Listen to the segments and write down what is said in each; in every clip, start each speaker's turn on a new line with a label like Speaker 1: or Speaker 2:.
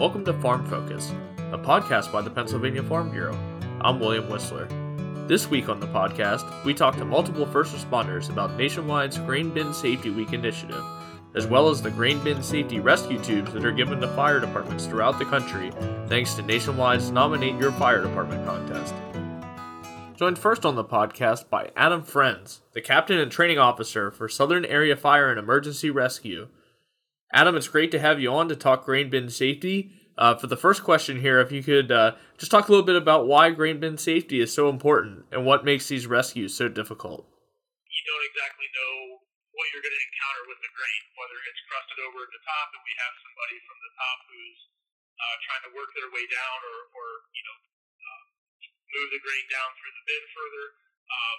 Speaker 1: Welcome to Farm Focus, a podcast by the Pennsylvania Farm Bureau. I'm William Whistler. This week on the podcast, we talk to multiple first responders about Nationwide's Grain Bin Safety Week initiative, as well as the grain bin safety rescue tubes that are given to fire departments throughout the country thanks to Nationwide's Nominate Your Fire Department contest. Joined first on the podcast by Adam Friends, the captain and training officer for Southern Area Fire and Emergency Rescue. Adam, it's great to have you on to talk grain bin safety. Uh, for the first question here, if you could uh, just talk a little bit about why grain bin safety is so important and what makes these rescues so difficult.
Speaker 2: You don't exactly know what you're going to encounter with the grain, whether it's crusted over at the top and we have somebody from the top who's uh, trying to work their way down or, or you know, move the grain down through the bin further. Um,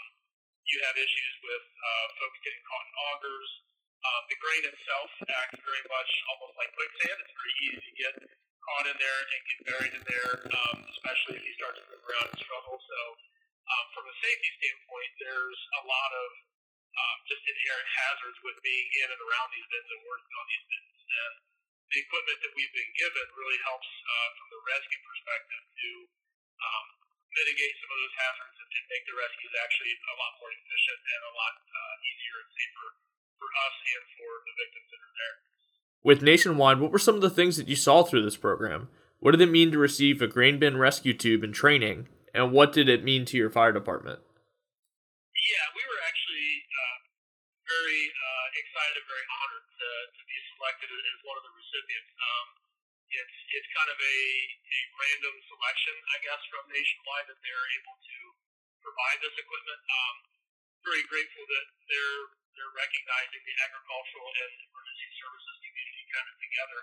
Speaker 2: you have issues with uh, folks getting caught in augers. Um, the grain itself acts very much almost like quicksand. It's very easy to get caught in there and get buried in there, um, especially if you start to move around and struggle. So, um, from a safety standpoint, there's a lot of um, just inherent hazards with being in and around these bins and working on these bins. And the equipment that we've been given really helps uh, from the rescue perspective to um, mitigate some of those hazards and, and make the rescues actually a lot more efficient and a lot uh, easier and safer for us and for the victims that are there.
Speaker 1: With Nationwide, what were some of the things that you saw through this program? What did it mean to receive a grain bin rescue tube in training, and what did it mean to your fire department?
Speaker 2: Yeah, we were actually uh, very uh, excited and very honored to, to be selected as one of the recipients. Um, it's it's kind of a, a random selection, I guess, from Nationwide that they're able to provide this equipment. Um, very grateful that they're they're recognizing the agricultural and emergency services community kind of together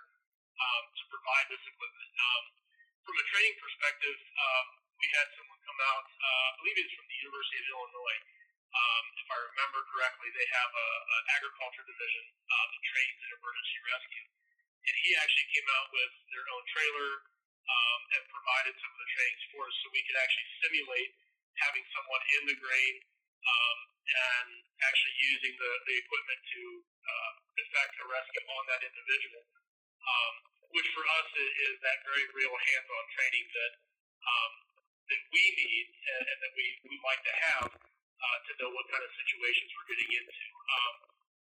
Speaker 2: um, to provide this equipment. Um, from a training perspective, um, we had someone come out, uh, I believe it's from the University of Illinois. Um, if I remember correctly, they have a, agriculture division uh, that trains in emergency rescue and he actually came out with their own trailer um, and provided some of the trainings for us, so we could actually simulate having someone in the grain um, and actually using the, the equipment to uh, effect a rescue on that individual, um, which for us is, is that very real hands-on training that um, that we need and, and that we, we like to have uh, to know what kind of situations we're getting into. Um,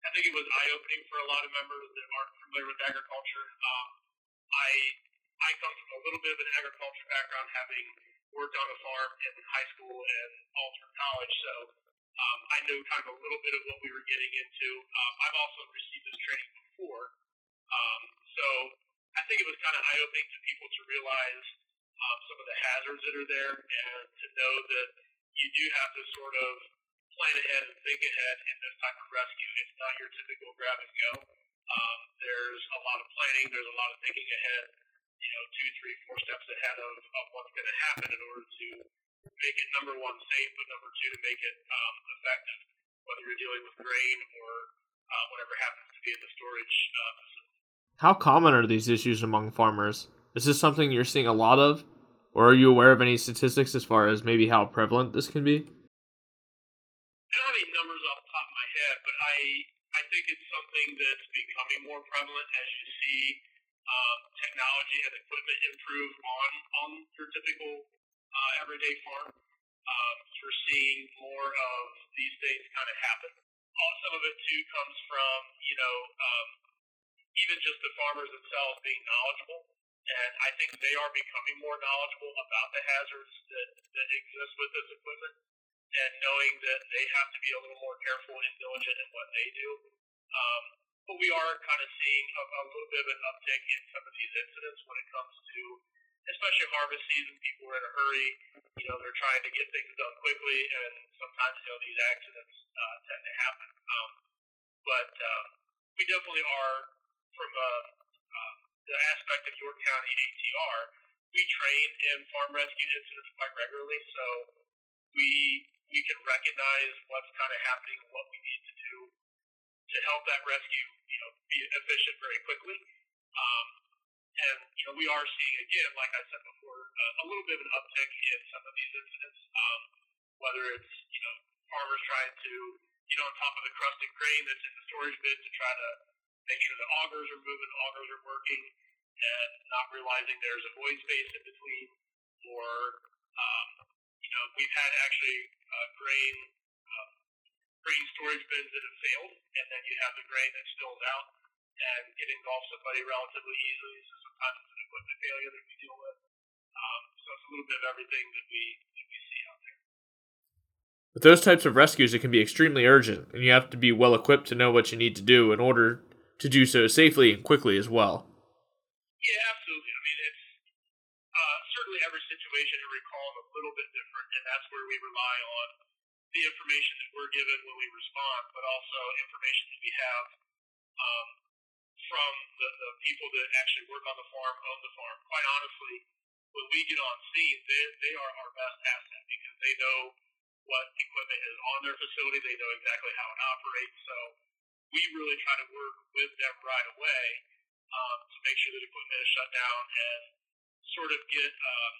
Speaker 2: I think it was eye opening for a lot of members that aren't familiar with agriculture. Um, I I come from a little bit of an agriculture background, having worked on a farm in high school and all through college, so um, I knew kind of a little bit of what we were getting into. Um, I've also received this training before, um, so I think it was kind of eye opening to people to realize um, some of the hazards that are there and to know that you do have to sort of plan ahead and think ahead in this type of rescue. It's not your typical grab and go. Um, there's a lot of planning. There's a lot of thinking ahead. You know, two, three, four steps ahead of, of what's going to happen in order to make it number one safe, but number two to make it um, effective, whether you're dealing with grain or uh, whatever happens to be in the storage uh, facility.
Speaker 1: How common are these issues among farmers? Is this something you're seeing a lot of, or are you aware of any statistics as far as maybe how prevalent this can be?
Speaker 2: I don't have any numbers off the top of my head, but I I think it's something that's becoming more prevalent as you see um, technology and equipment improve on on your typical uh, everyday farm. Um, you're seeing more of these things kind of happen. Uh, some of it too comes from you know um, even just the farmers themselves being knowledgeable, and I think they are becoming more knowledgeable about the hazards that, that exist with this equipment and knowing that they have to be a little more careful and diligent in what they do. Um, but we are kind of seeing a, a little bit of an uptick in some of these incidents when it comes to, especially harvest season. People are in a hurry. You know, they're trying to get things done quickly, and sometimes you know these accidents uh, tend to happen. Um, but um, we definitely are from a, uh, the aspect of York County ATR. We train in farm rescue incidents quite regularly, so we we can recognize what's kind of happening what we need to do to help that rescue, you know, be efficient very quickly. Um, and you know, we are seeing again, like I said before, uh, a little bit of an uptick in some of these incidents. Um, whether it's you know farmers trying to know on top of the crusted grain that's in the storage bin to try to make sure the augers are moving, augers are working. and not realizing there's a void space in between, or um, you know, we've had actually uh, grain grain storage bins that have failed, and then you have the grain that spills out, and it engulfs somebody relatively easily. So sometimes it's an equipment failure that we deal with. Um, so it's a little bit of everything that we that we see out there.
Speaker 1: With those types of rescues, it can be extremely urgent, and you have to be well equipped to know what you need to do in order to do so safely and quickly as well.
Speaker 2: Yeah, absolutely. I mean, it's uh, certainly every situation I recall is a little bit different, and that's where we rely on the information that we're given when we respond, but also information that we have um, from the, the people that actually work on the farm, own the farm. Quite honestly, when we get on scene, they, they are our best asset because they know what equipment is on their facility. They know exactly how it operates. So we really try to work with them right away um, to make sure that equipment is shut down and sort of get um,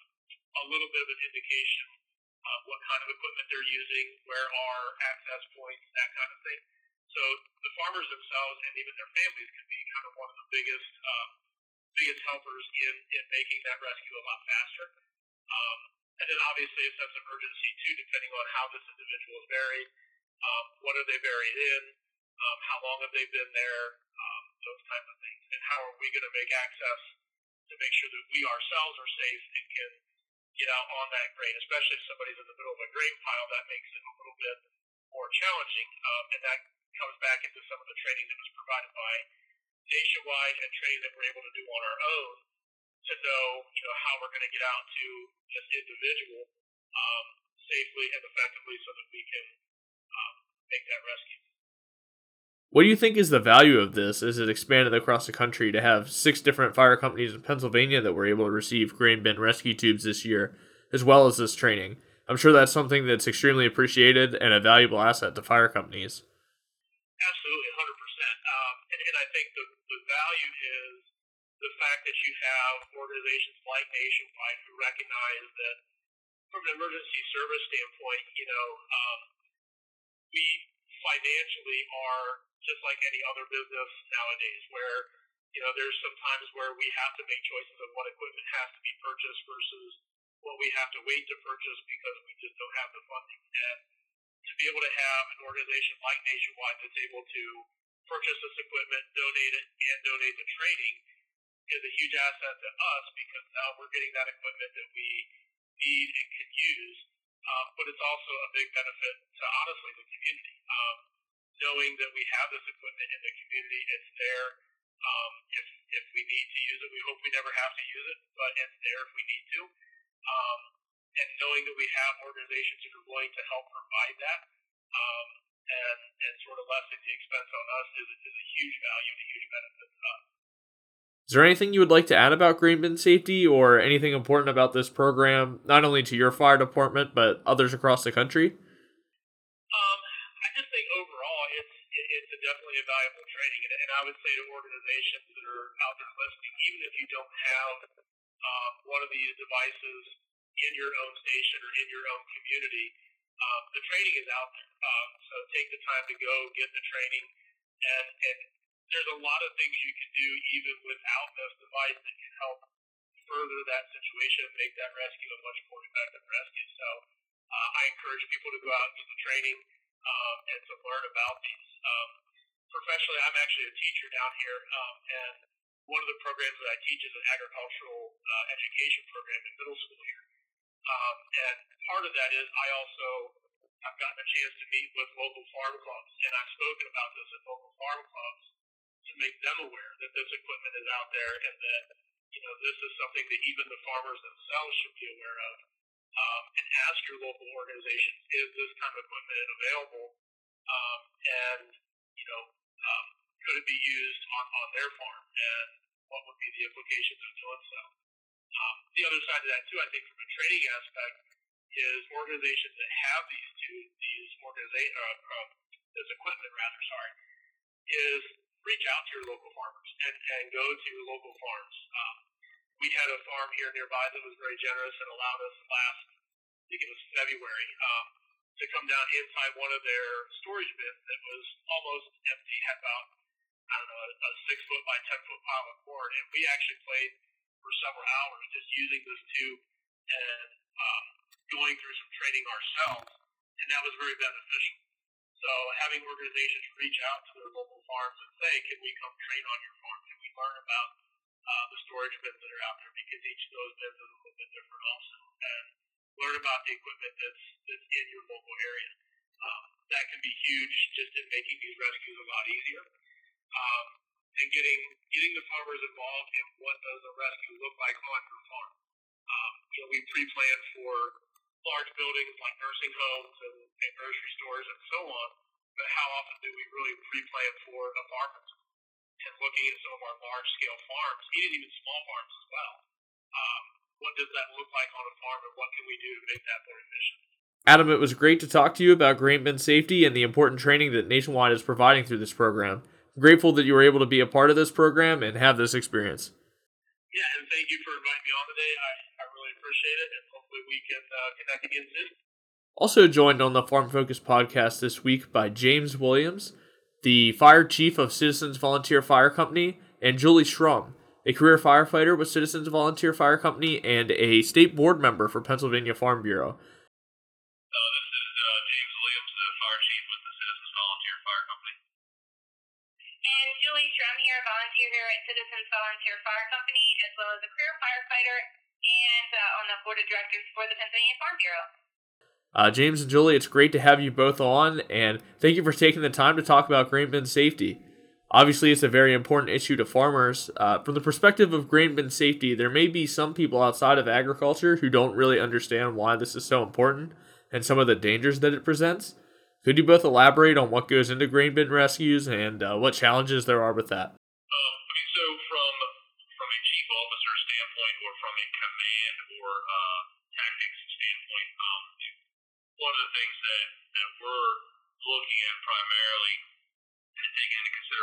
Speaker 2: a little bit of an indication of what kind of equipment they're using, where are access points, that kind of thing. So the farmers themselves and even their families can be kind of one of the biggest um, biggest helpers in, in making that rescue a lot faster. Um, and then obviously a sense of urgency too, depending on how this individual is buried, um, what are they buried in, um, how long have they been there, um, those kinds of things, and how are we going to make access to make sure that we ourselves are safe and can get out on that grain, especially if somebody's in the middle of a grain pile, that makes it a little bit more challenging, um, and that comes back into some of the training that was provided by Nationwide and training that we're able to do on our own to know, you know, how we're going to get out to this individual um, safely and effectively so that we can um, make that rescue.
Speaker 1: What do you think is the value of this as it expanded across the country to have six different fire companies in Pennsylvania that were able to receive grain bin rescue tubes this year, as well as this training? I'm sure that's something that's extremely appreciated and a valuable asset to fire companies.
Speaker 2: Absolutely, 100%. Um, and, and I think the, the value is the fact that you have organizations like Nationwide who recognize that from an emergency service standpoint, you know, um, we financially are just like any other business nowadays where, you know, there's some times where we have to make choices of what equipment has to be purchased versus what we have to wait to purchase because we just don't have the funding. And to be able to have an organization like Nationwide that's able to purchase this equipment, donate it, and donate the training is a huge asset to us because now we're getting that equipment that we need and can use. Um, but it's also a big benefit to honestly the community. Um, knowing that we have this equipment in the community, it's there. Um, if if we need to use it, we hope we never have to use it, but it's there if we need to. Um, and knowing that we have organizations that are willing to help provide that um, and and sort of lessen the expense on us is, is a huge value and a huge benefit to us.
Speaker 1: Is there anything you would like to add about grain bin safety or anything important about this program, not only to your fire department, but others across the country?
Speaker 2: Definitely a valuable training. And, and I would say to organizations that are out there listening, even if you don't have um, one of these devices in your own station or in your own community, um, the training is out there. Um, so take the time to go get the training and, and there's a lot of things you can do even without this device that can help further that situation and make that rescue a much more effective rescue. So uh, I encourage people to go out and get the training um, and to learn about these. Um, professionally, I'm actually a teacher down here, um, and one of the programs that I teach is an agricultural uh, education program in middle school here. Um, and part of that is I also have gotten a chance to meet with local farm clubs, and I've spoken about this at local farm clubs to make them aware that this equipment is out there and that you know this is something that even the farmers themselves should be aware of. Um, and ask your local organizations, is this kind of equipment available? Um, and you know, um, could it be used on, on their farm? And what would be the implications of doing so? Um, the other side of that too, I think, from a training aspect, is organizations that have these two these organization uh, uh, this equipment rather sorry is reach out to your local farmers and, and go to your local farms. Um, we had a farm here nearby that was very generous and allowed us last, I think it was February, um, to come down inside one of their storage bins that was almost empty, had about
Speaker 3: I don't know, a, a six foot by ten foot pile of corn, and we actually played for several hours just using this tube and um, going through some training ourselves, and that was very beneficial. So having organizations reach out to their local farms and say, can we come train on your farm? Can we learn about uh, the storage bins that are out there? Because each of those bins is a little bit different also. And learn about the equipment that's, that's in your local area. Um, that can be huge just in making these rescues a lot easier. Um, and getting getting the farmers involved in what does a rescue look like on your farm. Um, you know, we pre-plan for large buildings like nursing homes and, and grocery stores and so on, but how often do we really pre-plan for apartments? And looking at some of our large-scale farms, even even small farms as well, um, what does that look like on a farm, and what can we do to make that more efficient?
Speaker 1: Adam, it was great to talk to you about grain bin safety and the important training that Nationwide is providing through this program. I'm grateful that you were able to be a part of this program and have this experience.
Speaker 3: Yeah, and thank you for inviting me on today. I, I really appreciate it, and hopefully we can uh, connect again soon.
Speaker 1: Also joined on the Farm Focus podcast this week by James Williams, the fire chief of Citizens Volunteer Fire Company, and Julie Schrum, a career firefighter with Citizens Volunteer Fire Company and a state board member for Pennsylvania Farm Bureau.
Speaker 3: Uh, this is uh, James Williams, the fire chief with the Citizens Volunteer Fire Company.
Speaker 4: And Julie Schrum here, volunteer here at Citizens Volunteer Fire Company, as well as a career firefighter and uh, on the board of directors for the Pennsylvania Farm Bureau.
Speaker 1: Uh, James and Julie, it's great to have you both on, and thank you for taking the time to talk about grain bin safety. Obviously, it's a very important issue to farmers. Uh, from the perspective of grain bin safety, there may be some people outside of agriculture who don't really understand why this is so important and some of the dangers that it presents. Could you both elaborate on what goes into grain bin rescues and uh, what challenges there are with that?
Speaker 3: Um, so from from a chief officer standpoint, or from a command or uh, tactics standpoint, um, one of the things that, that we're looking at primarily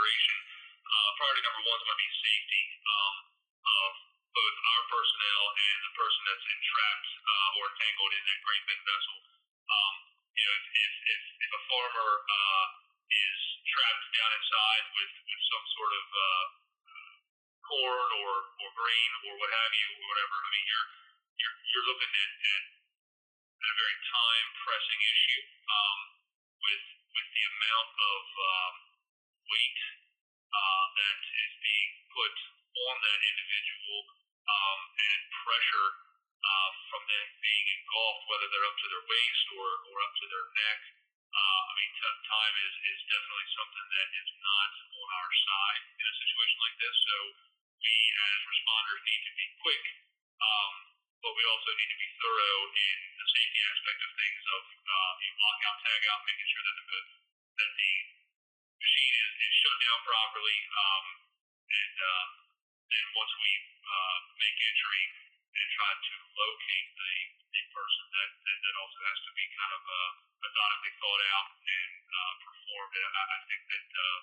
Speaker 3: consideration, uh, priority number one is going to be safety um, of both our personnel and the person that's entrapped uh, or entangled in that grain bin vessel. Um, you know, if, if, if a farmer uh, is trapped down inside with, with some sort of uh, corn or, or grain or what have you or whatever, I mean, you're you're, you're looking at, at, at a very time pressing issue um, with with the amount of um, weight uh, that is being put on that individual um, and pressure uh, from them being engulfed, whether they're up to their waist or, or up to their neck. Uh, I mean, t- time is, is definitely something that is not on our side in a situation like this. So we, as responders, need to be quick, um, but we also need to be thorough in the safety aspect of things of uh, you know, lock out, making sure that the that the machine is, is shut down properly, um, and uh, then once we uh, make entry and try to locate the, the person, that, that that also has to be kind of uh, methodically thought out and uh, performed. And I, I think that uh,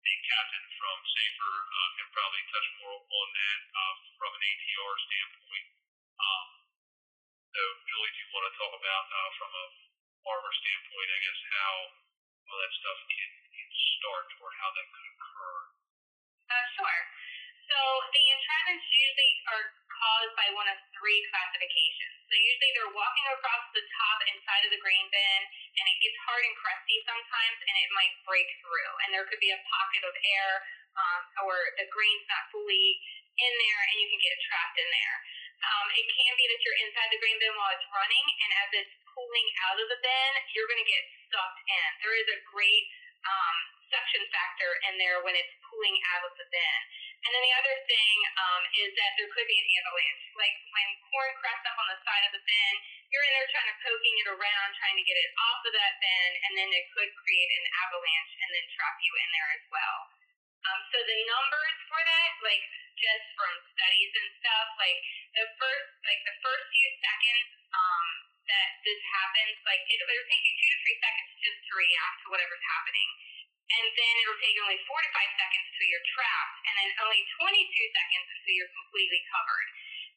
Speaker 3: the captain from Safer uh, can probably touch more on that uh, from an ATR standpoint. Um, so, Julie, do you want to talk about uh, from a farmer standpoint, I guess, how all that stuff can start or how that could occur?
Speaker 4: Uh, sure. So the entrapments usually are caused by one of three classifications. So usually they're walking across the top and side of the grain bin, and it gets hard and crusty sometimes, and it might break through. And there could be a pocket of air, um, or the grain's not fully in there, and you can get trapped in there. Um, it can be that you're inside the grain bin while it's running, and as it's pulling out of the bin, you're going to get sucked in. There is a great um, suction factor in there when it's pulling out of the bin. And then the other thing um, is that there could be an avalanche. Like when corn crests up on the side of the bin, you're in there trying to poking it around, trying to get it off of that bin, and then it could create an avalanche and then trap you in there as well. Um, so the numbers for that, like just from studies and stuff, like the first, like the first few seconds um, that this happens, like it, take two to three seconds just to react to whatever's happening and then it'll take only 45 seconds until you're trapped, and then only 22 seconds until you're completely covered.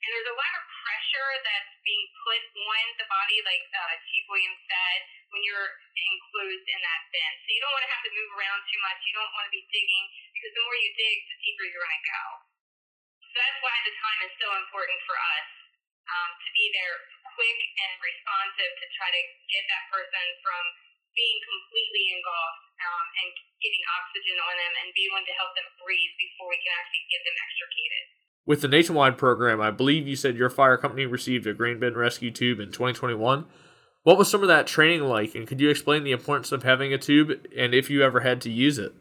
Speaker 4: And there's a lot of pressure that's being put on the body, like uh, Chief Williams said, when you're enclosed in that bin. So you don't want to have to move around too much. You don't want to be digging because the more you dig, the deeper you're going to go. So that's why the time is so important for us um, to be there quick and responsive to try to get that person from being completely engulfed um, and getting oxygen on them and be one to help them breathe before we can actually get them extricated.
Speaker 1: With the nationwide program, I believe you said your fire company received a grain bin rescue tube in 2021. What was some of that training like, and could you explain the importance of having a tube and if you ever had to use it?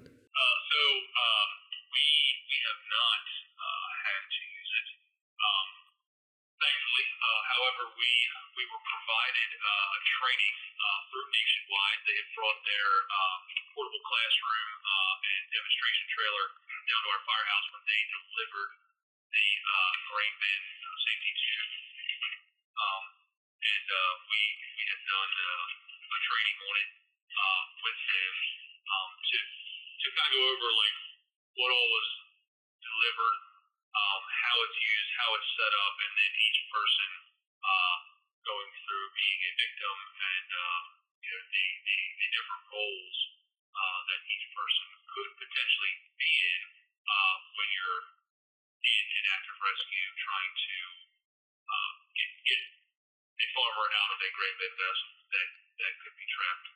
Speaker 3: Uh, training uh, through Nationwide. They had brought their uh, portable classroom uh, and demonstration trailer down to our firehouse when they delivered the uh, grain bin uh, safety tube. Um, and uh, we we had done uh, a training on it uh, with them um, to to kind of go over like what all was delivered, um, how it's used, how it's set up, and then each person through being a victim and uh, you know the, the, the different roles uh, that each person could potentially be in uh, when you're in an active rescue trying to uh, get, get a farmer out of a grain bin vessel that, that could be trapped.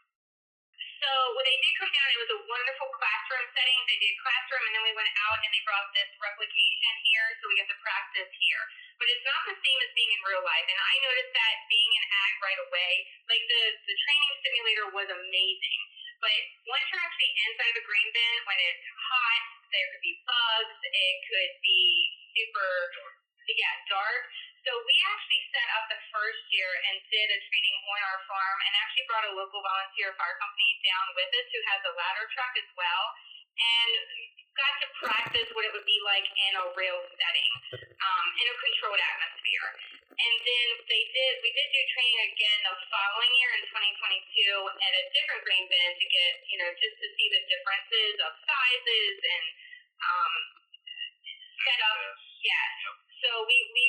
Speaker 4: So when they did come down, it was a wonderful classroom setting. They did classroom, and then we went out and they brought this replication here, so we got to practice here. But it's not the same as being in real life, and I noticed that being in ag right away. Like the the training simulator was amazing, but once you're actually inside of a grain bin, when it's hot, there could be bugs. It could be super, yeah, dark. So we actually set up the first year and did a training on our farm and actually brought a local volunteer fire company down with us who has a ladder truck as well and got to practice what it would be like in a real setting, um, in a controlled atmosphere. And then they did, we did do training again the following year in 2022 at a different grain bin to get, you know, just to see the differences of sizes and um, set up. Yeah. So we, we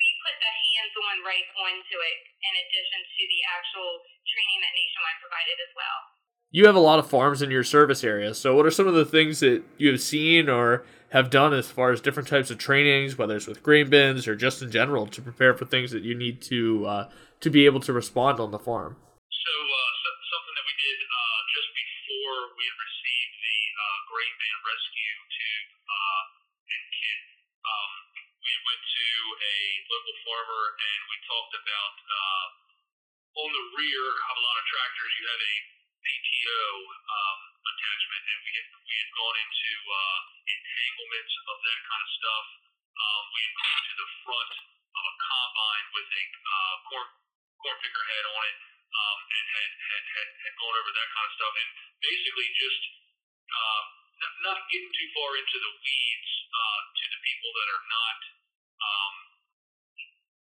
Speaker 4: we put the hands-on right onto it in addition to the actual training that Nationwide provided as well.
Speaker 1: You have a lot of farms in your service area, so what are some of the things that you have seen or have done as far as different types of trainings, whether it's with grain bins or just in general, to prepare for things that you need to uh, to be able to respond on the farm?
Speaker 3: So, uh, so something that we did uh, just before we had received the uh, grain bin rescue tube uh, and kit, um, we went to a local farmer and we talked about uh, on the rear of a lot of tractors you have a Um, attachment, and we had we had gone into uh, entanglements of that kind of stuff. Um, we had gone to the front of a combine with a uh, corn corn picker head on it, um, and had, had had had gone over that kind of stuff, and basically just uh, not, getting too far into the weeds uh, to the people that are not um,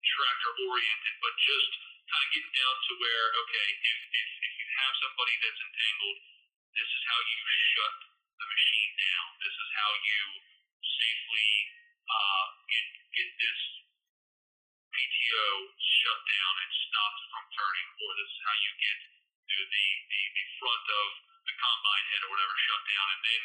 Speaker 3: tractor oriented, but just kind of getting down to where okay, if, if if have somebody that's entangled, this is how you shut the machine down. This is how you safely uh, get get this PTO shut down and stopped from turning, or this is how you get to the, the, the front of the combine head or whatever shut down. And then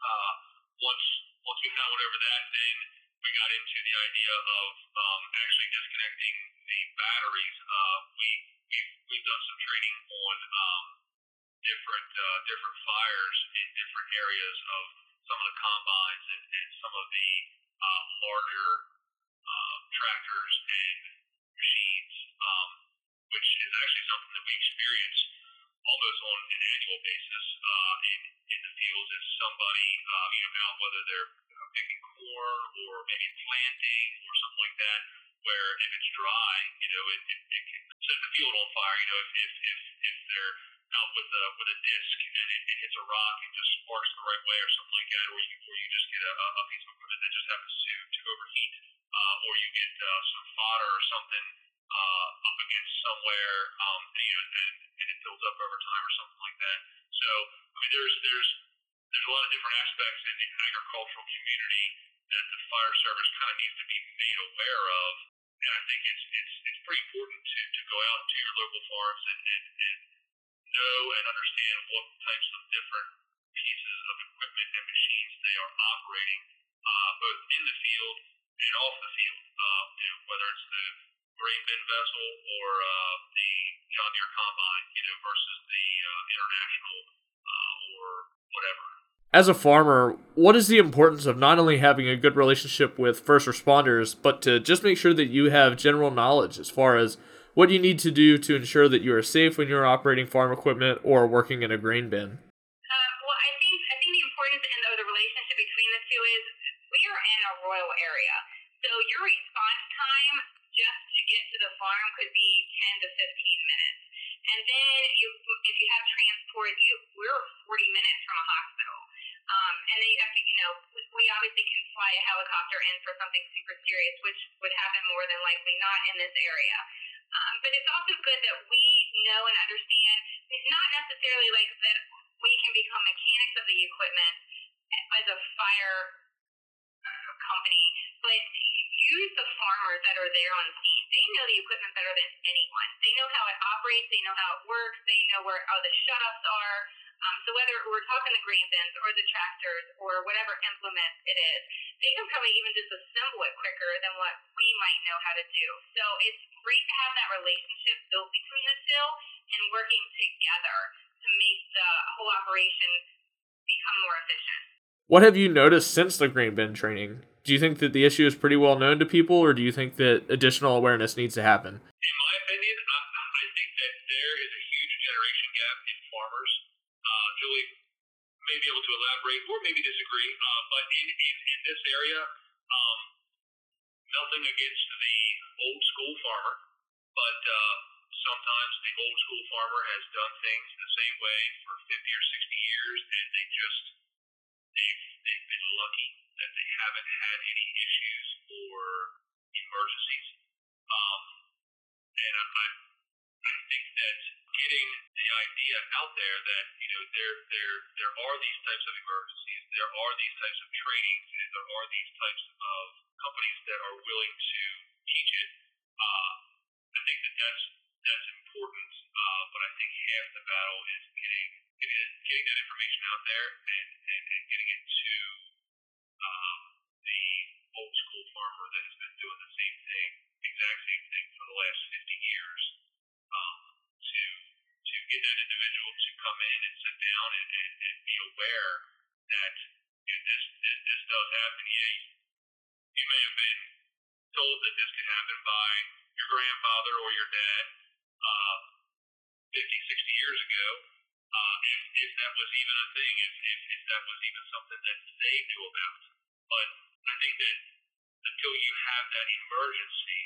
Speaker 3: uh, once once we kind of went over that, then we got into the idea of um, actually disconnecting the batteries. Uh, we we've, we've done some training on um, different uh, different fires in different areas of some of the combines and, and some of the uh, larger uh, tractors and machines, um, which is actually something that we experience almost on an annual basis uh, in in the fields. If somebody uh, you know out whether they're picking corn or maybe planting or something like that, where if it's dry, you know, it, it, it can set the field on fire. You know, if if if, if they're out with a with a disc and it, it hits a rock and just sparks the right way or something like that, or you or you just get a, a piece of equipment that just happens to to overheat, uh, or you get uh, some fodder or something uh, up against somewhere, um, and, you know, and, and it builds up over time or something like that. So I mean, there's there's there's a lot of different aspects in the agricultural community that the fire service kind of needs to be made aware of, and I think it's it's it's pretty important to to go out to your local farms and and, and know and understand what types of different pieces of equipment and machines they are operating uh, both in the field and off the field, uh, you know, whether it's the grain bin vessel or uh, the John Deere combine, you know, versus the uh, international uh, or whatever.
Speaker 1: As a farmer, what is the importance of not only having a good relationship with first responders, but to just make sure that you have general knowledge as far as what you need to do to ensure that you are safe when you're operating farm equipment or working in a grain bin?
Speaker 4: Um, well, I think I think the importance and the, the relationship between the two is we are in a rural area, so your response time just to get to the farm could be 10 to 15 minutes, and then you, if you have transport, you we're 40 minutes from a hospital. Um, and to, you know, we obviously can fly a helicopter in for something super serious, which would happen more than likely not in this area. Um, but it's also good that we know and understand, not necessarily like that we can become mechanics of the equipment as a fire uh, company, but use the farmers that are there on scene. They know the equipment better than anyone. They know how it operates. They know how it works. They know where all the shutoffs are. Um, so whether we're talking the grain bins or the tractors or whatever implement it is, they can probably even just assemble it quicker than what we might know how to do. So it's great to have that relationship built between the two and working together to make the whole operation become more efficient.
Speaker 1: What have you noticed since the grain bin training? Do you think that the issue is pretty well known to people, or do you think that additional awareness needs to happen?
Speaker 3: In my opinion, I, I think that there is a huge generation gap in farmers. Uh, Julie may be able to elaborate or maybe disagree, uh, but in, in, in this area, um, nothing against the old school farmer, but uh, sometimes the old school farmer has done things the same way for 50 or 60 years, and they just they've, they've been lucky that they haven't had any issues or emergencies. Um, and I, I think that getting the idea out there that you know there there there are these types of emergencies, there are these types of trainings, and there are these types of companies that are willing to teach it. Uh, I think that that's that's important, uh, but I think half the battle is getting getting, getting that information out there and, and, and getting it to come in and sit down and, and, and be aware that you know, this, this this does happen. You, you may have been told that this could happen by your grandfather or your dad uh, 50, 60 years ago. Uh, if, if that was even a thing, if, if, if that was even something that they knew about. But I think that until you have that emergency,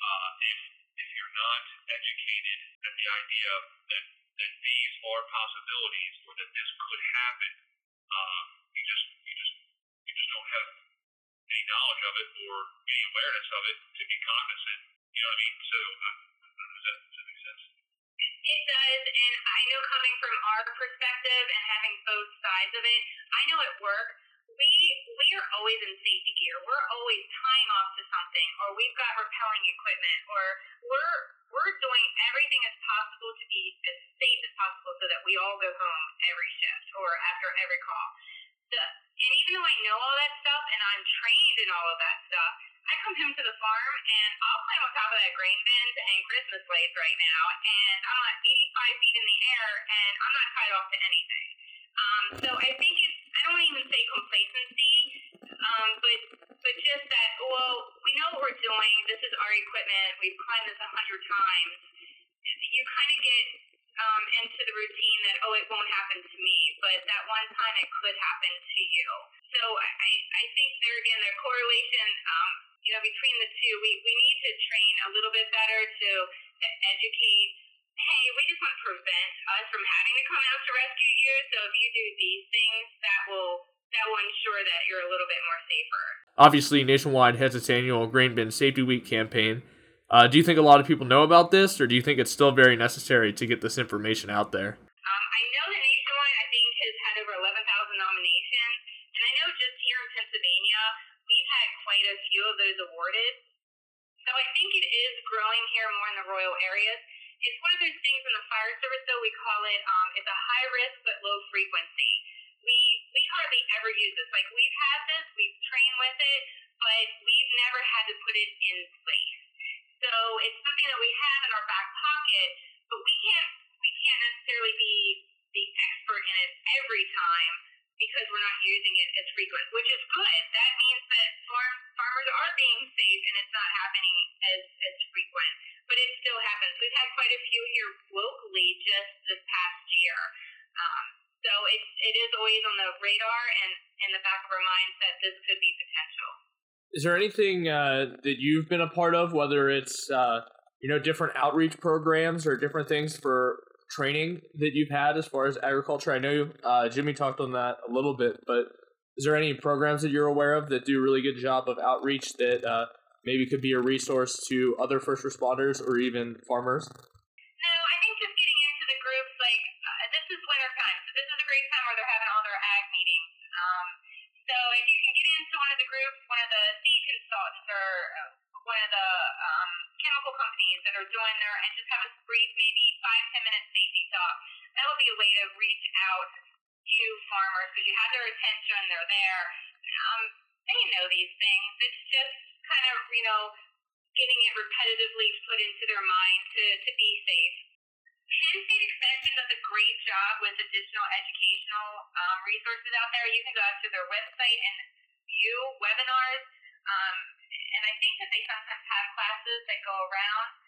Speaker 3: uh, if if you're not educated at the idea that are possibilities or that this could happen, uh, you just you just you just don't have any knowledge of it or any awareness of it to be cognizant. You know what I mean? So uh, does that, does that make sense?
Speaker 4: It does, and I know coming from our perspective and having both sides of it, I know at work we we are always in safety gear. We're always tying off to something, or we've got rappelling equipment, or we're we're doing everything as possible to be as safe as possible, so that we all go home every shift or after every call. The, and even though I know all that stuff and I'm trained in all of that stuff, I come home to the farm and I'll climb on top of that grain bin to hang Christmas lights right now, and I'm at 85 feet in the air, and I'm not tied off to anything. Um, so I think it's don't even say complacency, um, but but just that well we know what we're doing. This is our equipment. We've climbed this a hundred times. You kind of get um, into the routine that oh it won't happen to me, but that one time it could happen to you. So I I think there again the correlation um, you know between the two we we need to train a little bit better to to educate hey, we just want to prevent us from having to come out to rescue you. So if you do these things, that will that will ensure that you're a little bit more safer.
Speaker 1: Obviously, Nationwide has its annual Grain Bin Safety Week campaign. Uh, do you think a lot of people know about this, or do you think it's still very necessary to get this information out there?
Speaker 4: Um, I know that Nationwide, I think, has had over 11,000 nominations, and I know just here in Pennsylvania, we've had quite a few of those awarded. So I think it is growing here more in the rural areas. It's one of those things in the fire service, though, we call it, um, it's a high risk but low frequency. We, we hardly ever used this. Like we've had this, we've trained with it, but we've never had to put it in place. So it's something that we have in our back pocket, but we can't we can't necessarily be the expert in it every time because we're not using it as frequent, which is good. That means that farm, farmers are being safe and it's not happening as, as frequent. But it still happens. We've had quite a few here locally just this past year. Um, so it, it is always on the radar and in the back of our minds that this could be potential.
Speaker 1: Is there anything uh, that you've been a part of, whether it's uh, you know different outreach programs or different things for training that you've had as far as agriculture? I know uh, Jimmy talked on that a little bit, but is there any programs that you're aware of that do a really good job of outreach that uh, maybe could be a resource to other first responders or even farmers?
Speaker 4: Are doing there and just have a brief, maybe five, ten minute safety talk. That would be a way to reach out to farmers because you have their attention, they're there. Um, they know these things. It's just kind of, you know, getting it repetitively put into their mind to, to be safe. Penn State Extension does a great job with additional educational um, resources out there. You can go out to their website and view webinars. Um, and I think that they sometimes have classes that go around.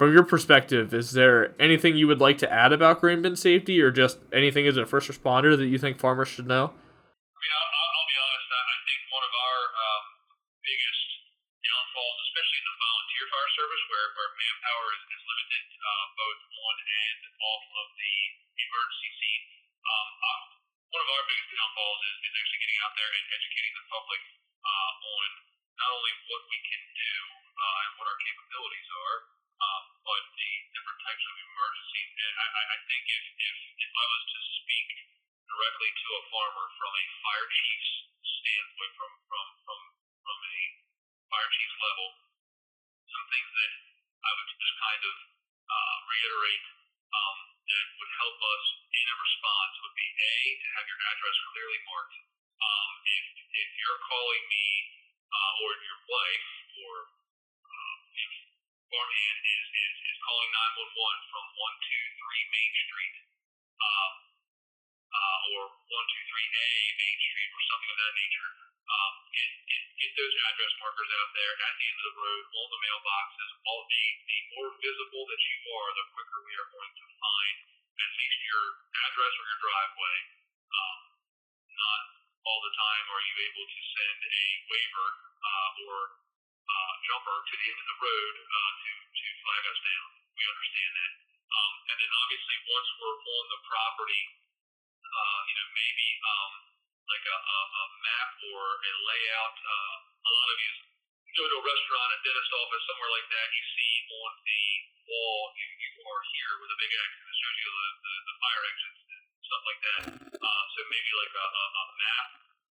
Speaker 1: From your perspective, is there anything you would like to add about grain bin safety, or just anything as a first responder that you think farmers should know?
Speaker 3: I mean, I'll, I'll be honest. I think one of our um, biggest downfalls, especially in the volunteer fire service, where, where manpower is, is limited uh, both on and off of the emergency scene, um, uh, one of our biggest downfalls is, is actually getting out there and educating the public uh, on not only what we can do uh, and what our capabilities are, um, but the different types of emergencies. I, I think if, if, if I was to speak directly to a farmer from a fire chief's standpoint, from, from, from, from a fire chief's level, some things that I would just kind of uh, reiterate um, that would help us in a response would be A, to have your address clearly marked. Um, if, if you're calling me uh, or your wife or farmhand is, is, is calling 911 from 123 Main Street um, uh, or 123A Main Street or something of that nature, um, get, get, get those address markers out there at the end of the road, on the mailboxes. All the, the more visible that you are, the quicker we are going to find at least your address or your driveway. Um, not all the time are you able to send a waver uh, or uh, jumper to the end of the road uh, to, to flag us down. We understand that. Um, and then obviously once we're on the property, uh, you know, maybe um, like a, a, a map or a layout. Uh, a lot of you go to a restaurant, a dentist office, somewhere like that, you see on the wall, you, you are here with a big X that shows you the, the, the fire exits and stuff like that. Uh, so maybe like a, a, a map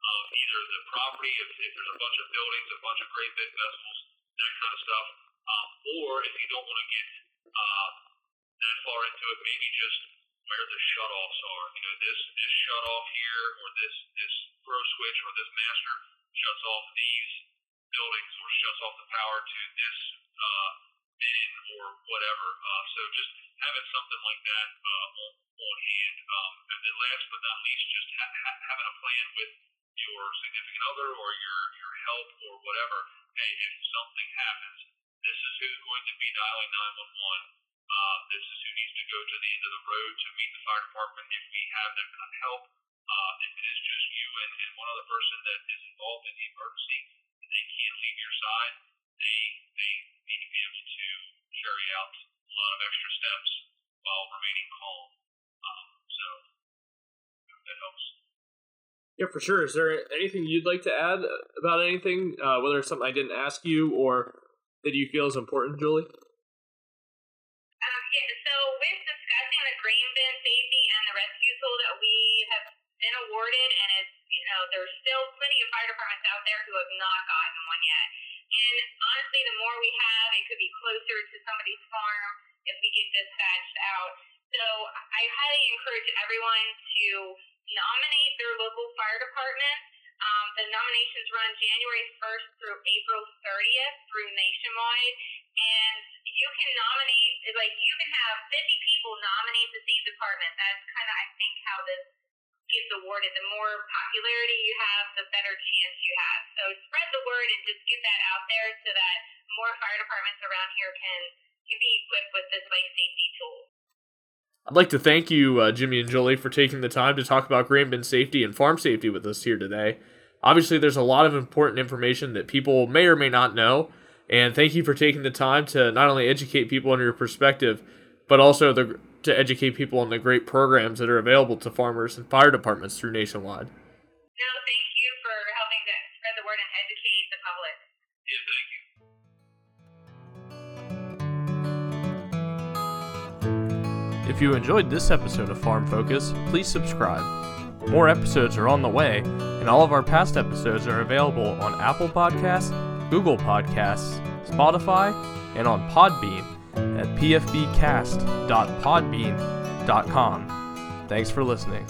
Speaker 3: of either the property, if, if there's a bunch of buildings, a bunch of great big vessels, that kind of stuff. Um, or if you don't want to get uh, that far into it, maybe just where the shutoffs are. You know, this this shutoff here, or this this throw switch, or this master shuts off these buildings, or shuts off the power to this uh, bin, or whatever. Uh, so just having something like that uh, on, on hand. Um, and then last but not least, just ha- ha- having a plan with your significant other or your your help or whatever. Hey, if something happens, this is who's going to be dialing 911. Uh, this is who needs to go to the end of the road to meet the fire department if we have that kind of help. Uh, if it is just you and, and one other person that is involved in the emergency, they can't leave your side. They they need to be able to carry out a lot of extra steps while remaining calm. Um, so that helps.
Speaker 1: Yeah, for sure. Is there anything you'd like to add about anything, uh, whether it's something I didn't ask you or that you feel is important, Julie?
Speaker 4: Um, yeah, so with discussing the grain bin safety and the rescue tool that we have been awarded, and it's, you know, there's still plenty of fire departments out there who have not gotten one yet. And honestly, the more we have, it could be closer to somebody's farm if we get dispatched out. So I highly encourage everyone to nominate their local fire department. Um, the nominations run January 1st through April 30th through nationwide, and you can nominate like you can have 50 people nominate the same department. That's kind of I think how this gets awarded. The more popularity you have, the better chance you have. So spread the word and just get that out there so that more fire departments around here can can be equipped with this life safety tool.
Speaker 1: I'd like to thank you, uh, Jimmy and Julie, for taking the time to talk about grain bin safety and farm safety with us here today. Obviously, there's a lot of important information that people may or may not know, and thank you for taking the time to not only educate people on your perspective, but also the, to educate people on the great programs that are available to farmers and fire departments through Nationwide.
Speaker 4: No,
Speaker 1: If you enjoyed this episode of Farm Focus, please subscribe. More episodes are on the way, and all of our past episodes are available on Apple Podcasts, Google Podcasts, Spotify, and on Podbean at pfbcast.podbean.com. Thanks for listening.